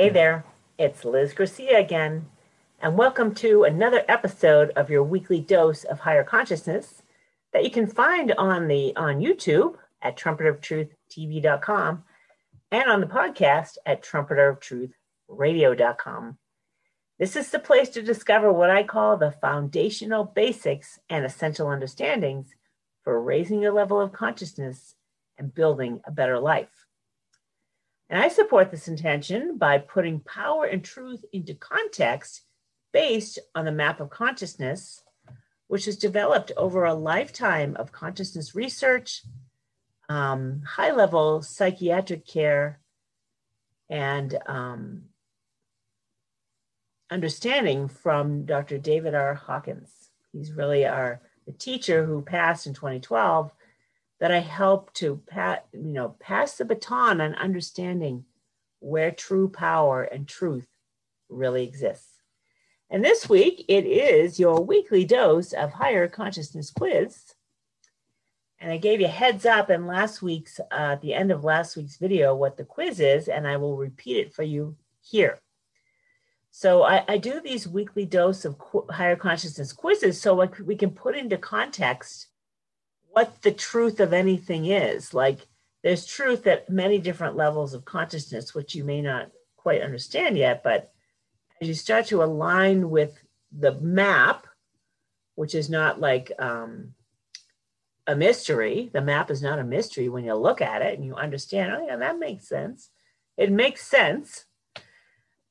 Hey there, it's Liz Garcia again, and welcome to another episode of your weekly dose of higher consciousness that you can find on the on YouTube at trumpeteroftruth.tv.com and on the podcast at trumpeteroftruthradio.com. This is the place to discover what I call the foundational basics and essential understandings for raising your level of consciousness and building a better life. And I support this intention by putting power and truth into context based on the map of consciousness, which is developed over a lifetime of consciousness research, um, high level psychiatric care, and um, understanding from Dr. David R. Hawkins. He's really our the teacher who passed in 2012 that I help to pat, you know, pass the baton on understanding where true power and truth really exists. And this week it is your weekly dose of higher consciousness quiz. And I gave you heads up in last week's, uh, at the end of last week's video, what the quiz is, and I will repeat it for you here. So I, I do these weekly dose of qu- higher consciousness quizzes so we can put into context what the truth of anything is. Like there's truth at many different levels of consciousness, which you may not quite understand yet, but as you start to align with the map, which is not like um, a mystery, the map is not a mystery when you look at it and you understand, oh, yeah, that makes sense. It makes sense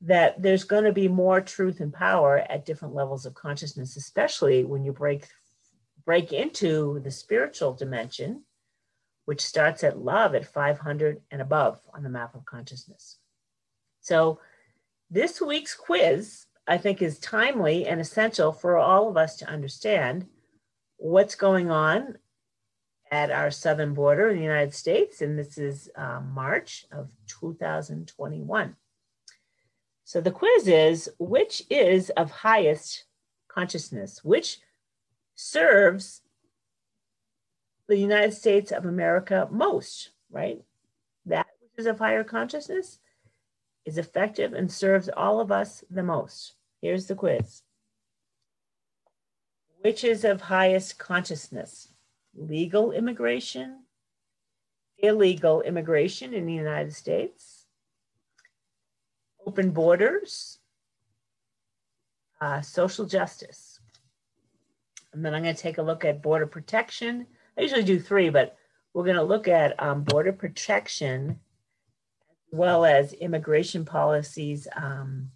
that there's going to be more truth and power at different levels of consciousness, especially when you break break into the spiritual dimension, which starts at love at 500 and above on the map of consciousness. So, this week's quiz, I think, is timely and essential for all of us to understand what's going on at our southern border in the United States. And this is uh, March of 2021. So, the quiz is which is of highest consciousness? Which serves the United States of America most, right? That which is of higher consciousness is effective and serves all of us the most. Here's the quiz Which is of highest consciousness? Legal immigration, illegal immigration in the United States, open borders, uh, social justice. And then I'm going to take a look at border protection. I usually do three, but we're going to look at um, border protection as well as immigration policies um,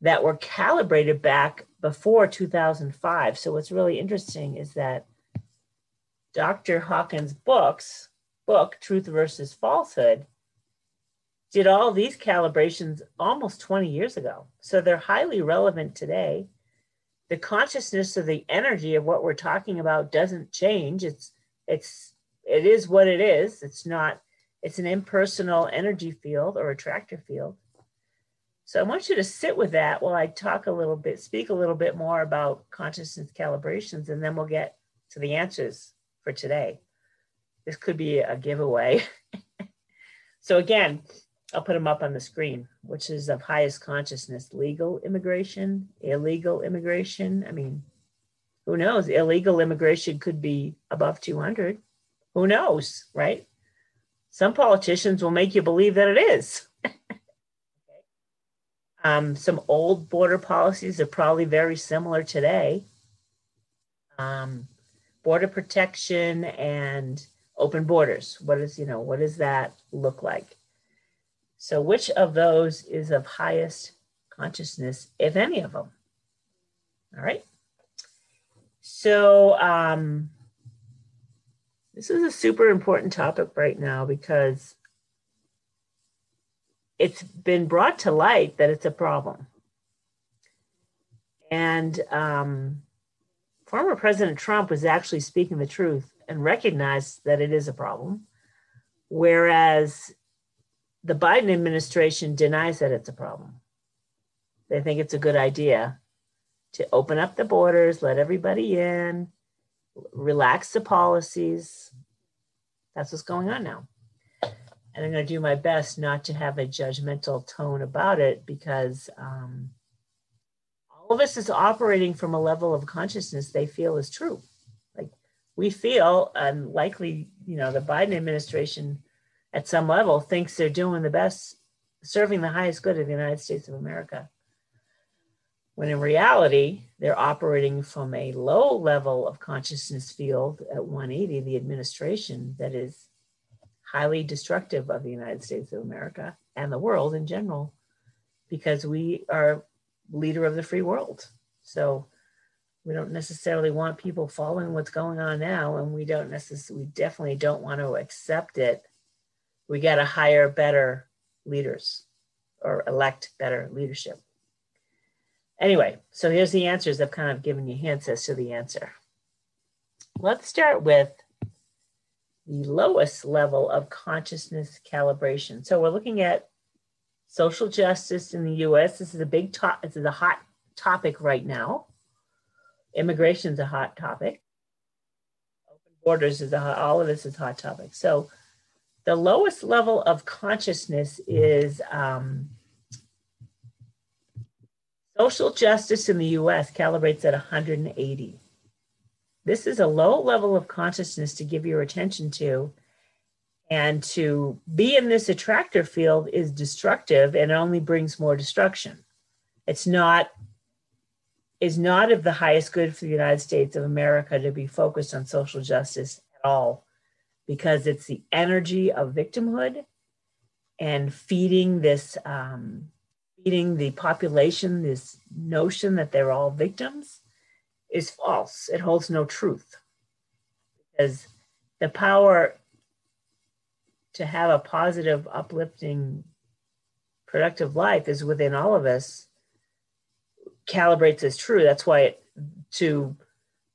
that were calibrated back before 2005. So what's really interesting is that Dr. Hawkins' books, book Truth versus Falsehood, did all these calibrations almost 20 years ago. So they're highly relevant today the consciousness of the energy of what we're talking about doesn't change. It's it's it is what it is. It's not it's an impersonal energy field or attractor field. So i want you to sit with that while i talk a little bit speak a little bit more about consciousness calibrations and then we'll get to the answers for today. This could be a giveaway. So again I'll put them up on the screen, which is of highest consciousness legal immigration, illegal immigration. I mean, who knows? Illegal immigration could be above 200. Who knows, right? Some politicians will make you believe that it is. um, some old border policies are probably very similar today. Um, border protection and open borders. What is, you know, what does that look like? So, which of those is of highest consciousness, if any of them? All right. So, um, this is a super important topic right now because it's been brought to light that it's a problem. And um, former President Trump was actually speaking the truth and recognized that it is a problem. Whereas the Biden administration denies that it's a problem. They think it's a good idea to open up the borders, let everybody in, relax the policies. That's what's going on now. and I'm going to do my best not to have a judgmental tone about it because um, all of us is operating from a level of consciousness they feel is true. Like we feel, and likely, you know, the Biden administration at some level thinks they're doing the best, serving the highest good of the United States of America. When in reality, they're operating from a low level of consciousness field at 180, the administration that is highly destructive of the United States of America and the world in general, because we are leader of the free world. So we don't necessarily want people following what's going on now, and we don't necessarily, we definitely don't want to accept it. We got to hire better leaders or elect better leadership. Anyway, so here's the answers. I've kind of given you hints as to the answer. Let's start with the lowest level of consciousness calibration. So we're looking at social justice in the US. This is a big top, this is a hot topic right now. Immigration is a hot topic. Open borders is a hot, all of this is hot topic. So the lowest level of consciousness is um, social justice in the US calibrates at 180. This is a low level of consciousness to give your attention to. And to be in this attractor field is destructive and only brings more destruction. It's not is not of the highest good for the United States of America to be focused on social justice at all because it's the energy of victimhood and feeding this um, feeding the population this notion that they're all victims is false. It holds no truth. Because the power to have a positive, uplifting, productive life is within all of us, calibrates as true. That's why it, to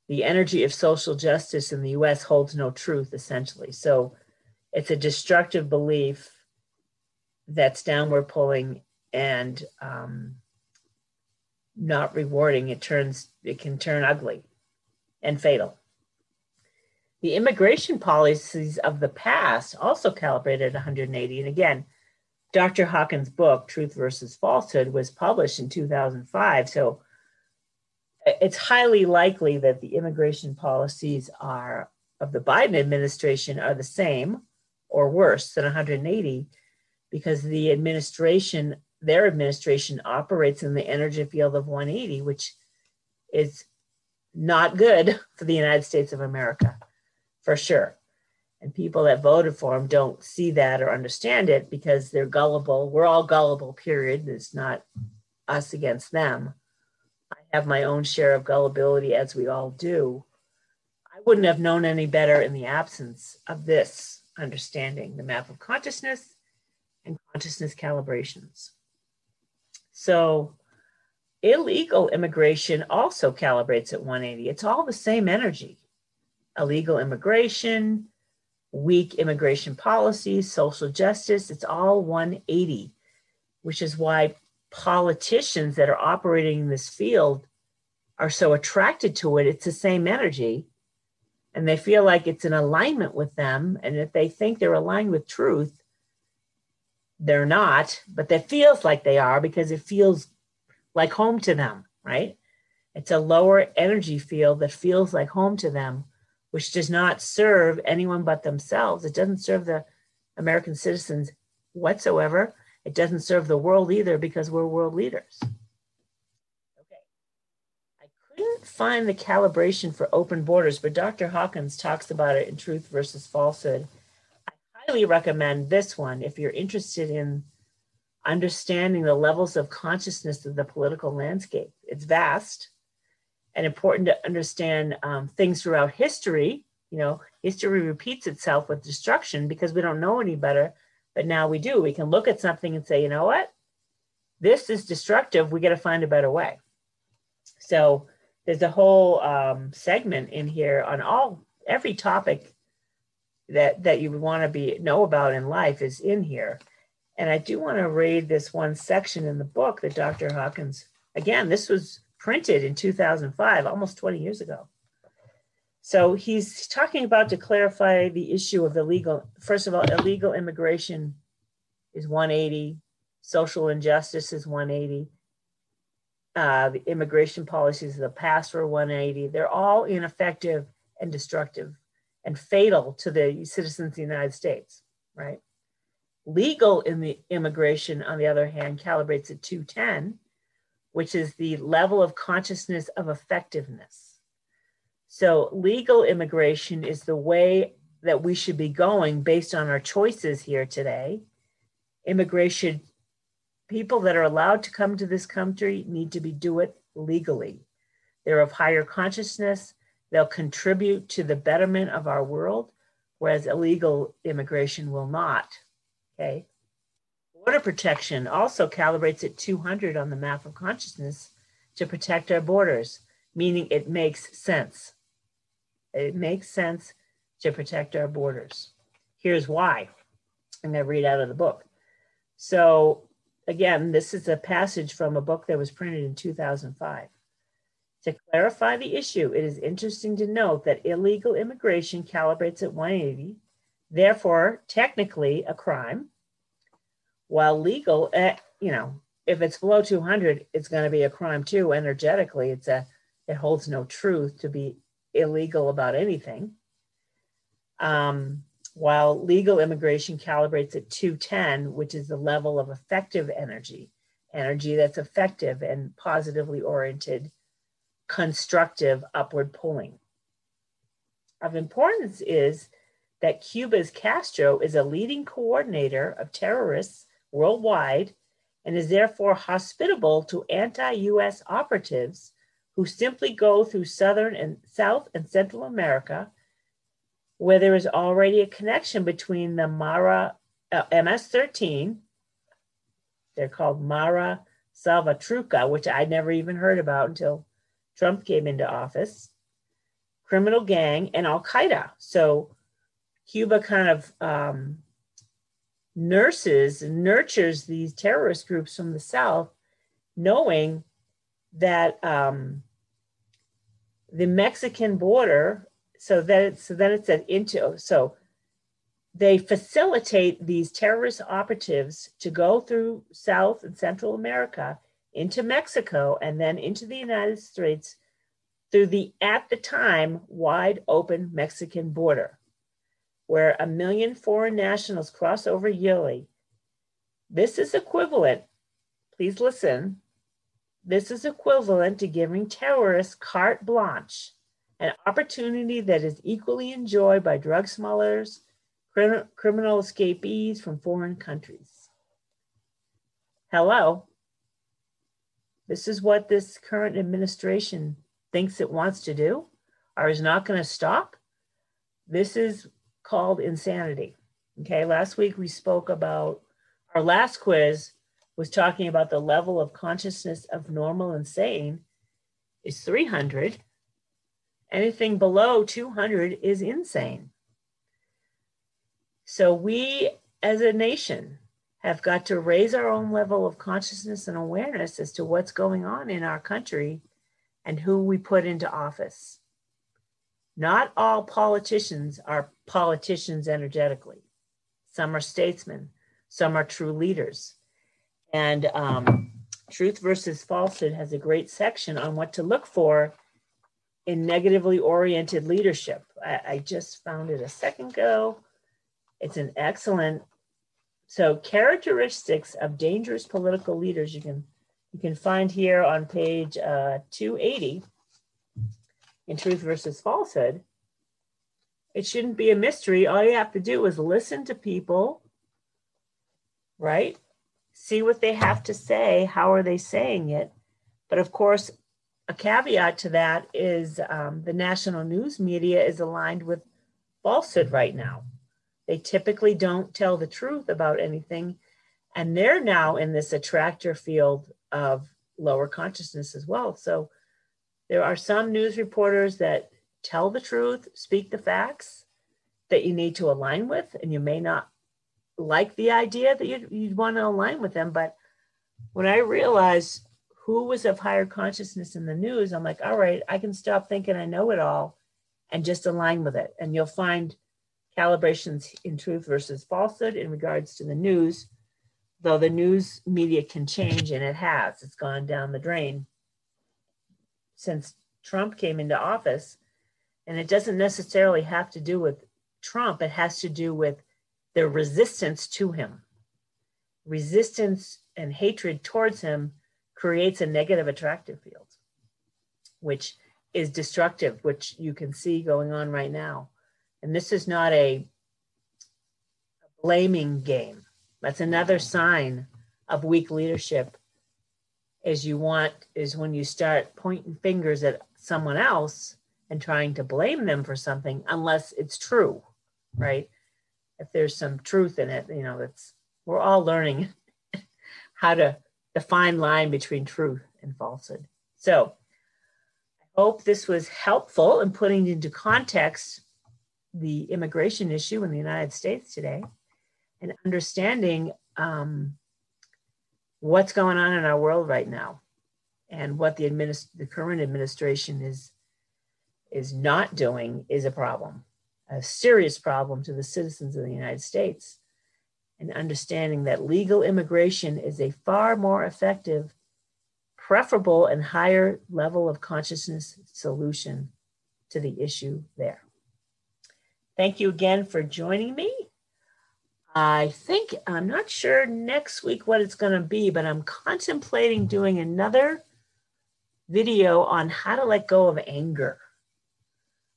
the energy of social justice in the US holds no truth, essentially. So it's a destructive belief that's downward pulling and um, not rewarding, it turns it can turn ugly and fatal. The immigration policies of the past also calibrated 180. And again, Dr. Hawkins' book, Truth versus Falsehood, was published in 2005. So it's highly likely that the immigration policies are of the Biden administration are the same or worse than 180 because the administration their administration operates in the energy field of 180, which is not good for the United States of America, for sure. And people that voted for him don't see that or understand it because they're gullible. We're all gullible, period. It's not us against them. Have my own share of gullibility, as we all do. I wouldn't have known any better in the absence of this understanding the map of consciousness and consciousness calibrations. So illegal immigration also calibrates at 180. It's all the same energy. Illegal immigration, weak immigration policies, social justice, it's all 180, which is why politicians that are operating in this field are so attracted to it. It's the same energy. And they feel like it's in alignment with them. And if they think they're aligned with truth, they're not, but that feels like they are because it feels like home to them, right? It's a lower energy field that feels like home to them, which does not serve anyone but themselves. It doesn't serve the American citizens whatsoever. It doesn't serve the world either because we're world leaders. Okay. I couldn't find the calibration for open borders, but Dr. Hawkins talks about it in Truth versus Falsehood I highly recommend this one if you're interested in understanding the levels of consciousness of the political landscape. It's vast and important to understand um, things throughout history. You know, history repeats itself with destruction because we don't know any better, but now we do. We can look at something and say, you know what? This is destructive. We got to find a better way. So there's a whole um, segment in here on all every topic that that you would want to be know about in life is in here. And I do want to read this one section in the book that Dr. Hawkins, again, this was printed in 2005, almost 20 years ago. So he's talking about to clarify the issue of illegal, first of all, illegal immigration is 180, social injustice is 180. Uh, the immigration policies of the past were 180. They're all ineffective and destructive and fatal to the citizens of the United States, right? Legal in the immigration, on the other hand, calibrates at 210, which is the level of consciousness of effectiveness. So, legal immigration is the way that we should be going based on our choices here today. Immigration, people that are allowed to come to this country need to be do it legally. They're of higher consciousness, they'll contribute to the betterment of our world, whereas illegal immigration will not. Okay. Border protection also calibrates at 200 on the map of consciousness to protect our borders, meaning it makes sense. It makes sense to protect our borders. Here's why. I'm going to read out of the book. So, again, this is a passage from a book that was printed in 2005. To clarify the issue, it is interesting to note that illegal immigration calibrates at 180, therefore, technically a crime, while legal, at, you know, if it's below 200, it's going to be a crime too. Energetically, it's a, it holds no truth to be illegal about anything. Um, while legal immigration calibrates at 210, which is the level of effective energy, energy that's effective and positively oriented, constructive upward pulling. Of importance is that Cuba's Castro is a leading coordinator of terrorists worldwide and is therefore hospitable to anti US operatives who simply go through Southern and South and Central America, where there is already a connection between the Mara uh, MS-13, they're called Mara Salvatrucha, which I never even heard about until Trump came into office, criminal gang, and Al Qaeda. So Cuba kind of um, nurses and nurtures these terrorist groups from the South, knowing that um, the Mexican border, so that so then it's an into so they facilitate these terrorist operatives to go through South and Central America into Mexico and then into the United States through the at the time wide open Mexican border, where a million foreign nationals cross over yearly. This is equivalent, please listen, this is equivalent to giving terrorists carte blanche, an opportunity that is equally enjoyed by drug smugglers, crim- criminal escapees from foreign countries. Hello. This is what this current administration thinks it wants to do or is not going to stop. This is called insanity. Okay, last week we spoke about our last quiz was talking about the level of consciousness of normal and sane is 300. Anything below 200 is insane. So we as a nation have got to raise our own level of consciousness and awareness as to what's going on in our country and who we put into office. Not all politicians are politicians energetically. Some are statesmen, some are true leaders. And um, Truth versus Falsehood has a great section on what to look for in negatively oriented leadership. I, I just found it a second ago. It's an excellent. So characteristics of dangerous political leaders you can you can find here on page uh, 280 in Truth versus Falsehood. It shouldn't be a mystery. All you have to do is listen to people, right? See what they have to say. How are they saying it? But of course, a caveat to that is um, the national news media is aligned with falsehood right now. They typically don't tell the truth about anything. And they're now in this attractor field of lower consciousness as well. So there are some news reporters that tell the truth, speak the facts that you need to align with, and you may not like the idea that you'd, you'd want to align with them. But when I realized who was of higher consciousness in the news, I'm like, all right, I can stop thinking I know it all and just align with it. And you'll find calibrations in truth versus falsehood in regards to the news, though the news media can change and it has. It's gone down the drain since Trump came into office. And it doesn't necessarily have to do with Trump, it has to do with the resistance to him. Resistance and hatred towards him creates a negative attractive field, which is destructive, which you can see going on right now. And this is not a blaming game. That's another sign of weak leadership is you want is when you start pointing fingers at someone else and trying to blame them for something unless it's true, right? If there's some truth in it, you know, it's we're all learning how to define line between truth and falsehood. So I hope this was helpful in putting into context the immigration issue in the United States today and understanding um, what's going on in our world right now and what the, administ- the current administration is is not doing is a problem a serious problem to the citizens of the United States and understanding that legal immigration is a far more effective, preferable, and higher level of consciousness solution to the issue there. Thank you again for joining me. I think, I'm not sure next week what it's going to be, but I'm contemplating doing another video on how to let go of anger.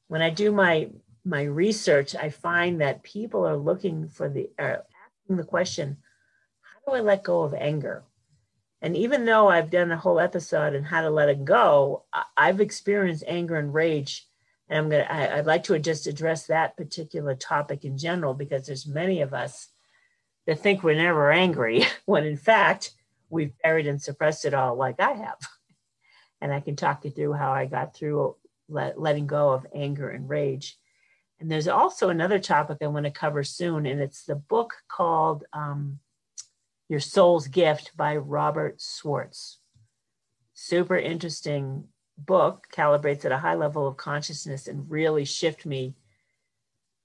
When I do my my research, I find that people are looking for the uh, asking the question, how do I let go of anger? And even though I've done a whole episode on how to let it go, I've experienced anger and rage. And I'm gonna I, I'd like to just address that particular topic in general because there's many of us that think we're never angry when in fact we've buried and suppressed it all like I have. And I can talk you through how I got through let, letting go of anger and rage and there's also another topic I want to cover soon, and it's the book called um, Your Soul's Gift by Robert Schwartz. Super interesting book, calibrates at a high level of consciousness and really shift me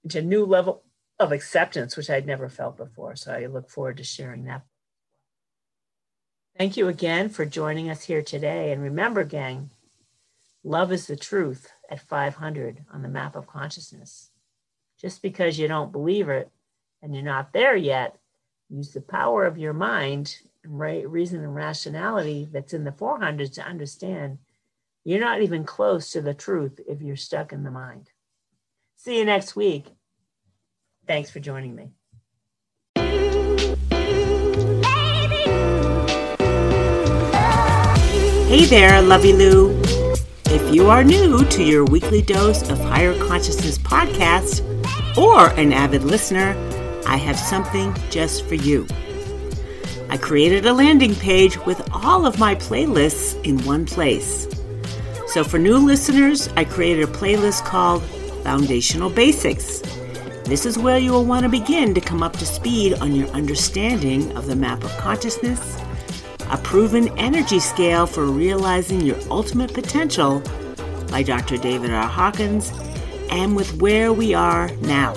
into a new level of acceptance, which I'd never felt before. So I look forward to sharing that. Thank you again for joining us here today. And remember, gang, love is the truth at 500 on the map of consciousness. Just because you don't believe it and you're not there yet, use the power of your mind right, reason and rationality that's in the 400 to understand you're not even close to the truth if you're stuck in the mind. See you next week. Thanks for joining me. Hey there, Lovey Lou. If you are new to your weekly dose of higher consciousness podcast or an avid listener, I have something just for you. I created a landing page with all of my playlists in one place. So for new listeners, I created a playlist called Foundational Basics. This is where you will want to begin to come up to speed on your understanding of the map of consciousness a proven energy scale for realizing your ultimate potential by Dr. David R. Hawkins, and with where we are now.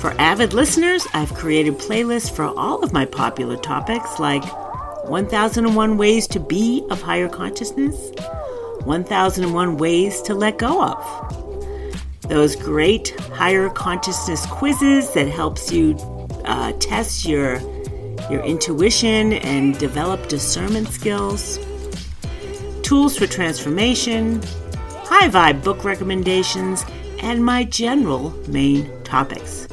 For avid listeners, I've created playlists for all of my popular topics like 1001 Ways to Be of Higher Consciousness, 1001 Ways to Let Go of. Those great higher consciousness quizzes that helps you uh, test your your intuition and develop discernment skills, tools for transformation, high vibe book recommendations, and my general main topics.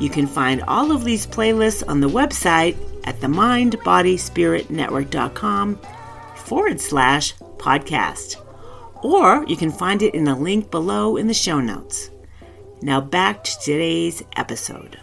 You can find all of these playlists on the website at themindbodyspiritnetwork.com forward slash podcast. Or you can find it in a link below in the show notes. Now back to today's episode.